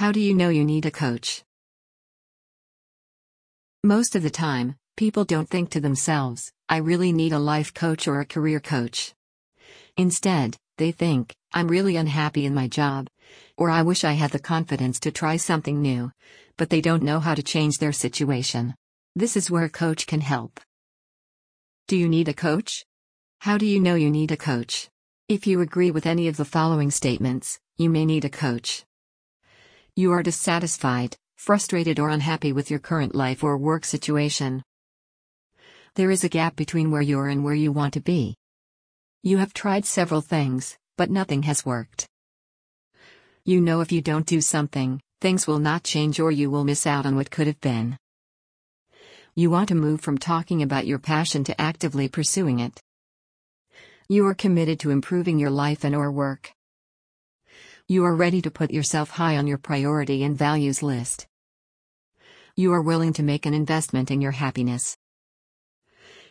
How do you know you need a coach? Most of the time, people don't think to themselves, I really need a life coach or a career coach. Instead, they think, I'm really unhappy in my job. Or I wish I had the confidence to try something new. But they don't know how to change their situation. This is where a coach can help. Do you need a coach? How do you know you need a coach? If you agree with any of the following statements, you may need a coach. You are dissatisfied, frustrated, or unhappy with your current life or work situation. There is a gap between where you are and where you want to be. You have tried several things, but nothing has worked. You know if you don't do something, things will not change or you will miss out on what could have been. You want to move from talking about your passion to actively pursuing it. You are committed to improving your life and or work. You are ready to put yourself high on your priority and values list. You are willing to make an investment in your happiness.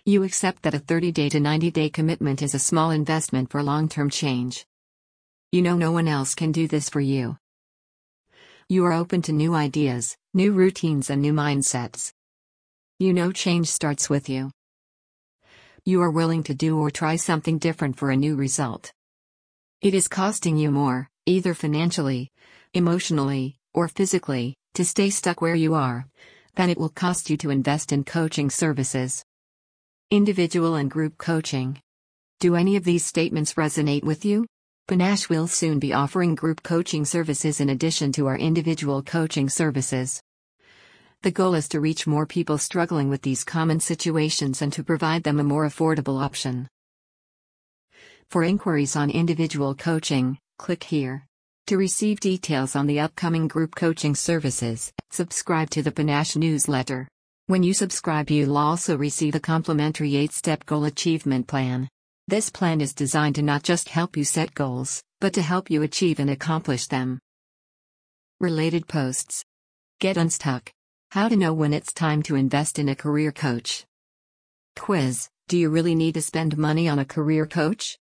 You accept that a 30 day to 90 day commitment is a small investment for long term change. You know no one else can do this for you. You are open to new ideas, new routines, and new mindsets. You know change starts with you. You are willing to do or try something different for a new result. It is costing you more, either financially, emotionally, or physically, to stay stuck where you are, then it will cost you to invest in coaching services. Individual and group coaching. Do any of these statements resonate with you? paNASH will soon be offering group coaching services in addition to our individual coaching services. The goal is to reach more people struggling with these common situations and to provide them a more affordable option. For inquiries on individual coaching, click here. To receive details on the upcoming group coaching services, subscribe to the paNASH newsletter. When you subscribe, you'll also receive a complimentary 8 step goal achievement plan. This plan is designed to not just help you set goals, but to help you achieve and accomplish them. Related posts Get unstuck. How to know when it's time to invest in a career coach. Quiz Do you really need to spend money on a career coach?